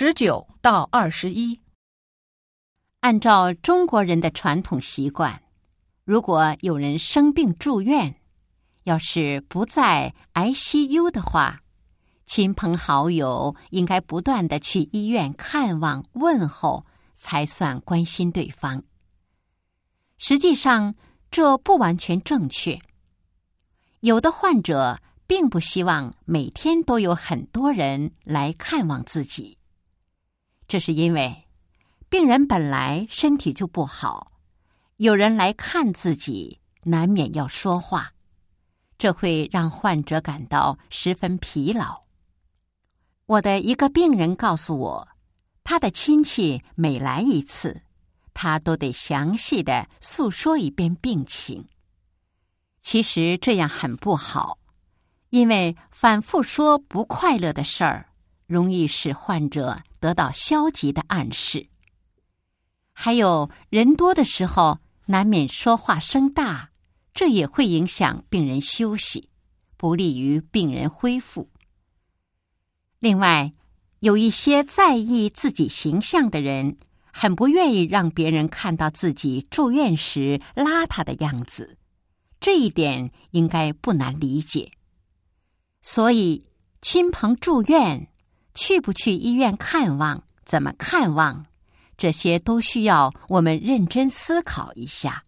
十九到二十一。按照中国人的传统习惯，如果有人生病住院，要是不在 ICU 的话，亲朋好友应该不断的去医院看望问候，才算关心对方。实际上，这不完全正确。有的患者并不希望每天都有很多人来看望自己，这是因为。病人本来身体就不好，有人来看自己，难免要说话，这会让患者感到十分疲劳。我的一个病人告诉我，他的亲戚每来一次，他都得详细的诉说一遍病情。其实这样很不好，因为反复说不快乐的事儿，容易使患者得到消极的暗示。还有人多的时候，难免说话声大，这也会影响病人休息，不利于病人恢复。另外，有一些在意自己形象的人，很不愿意让别人看到自己住院时邋遢的样子，这一点应该不难理解。所以，亲朋住院，去不去医院看望，怎么看望？这些都需要我们认真思考一下。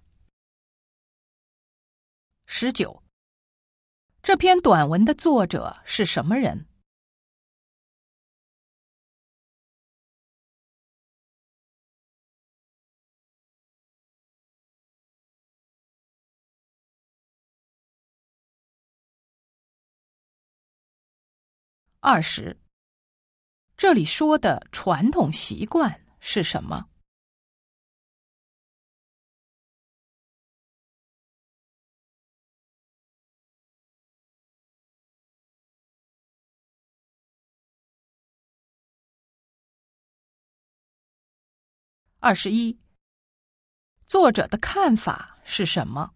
十九，这篇短文的作者是什么人？二十，这里说的传统习惯。是什么？二十一，作者的看法是什么？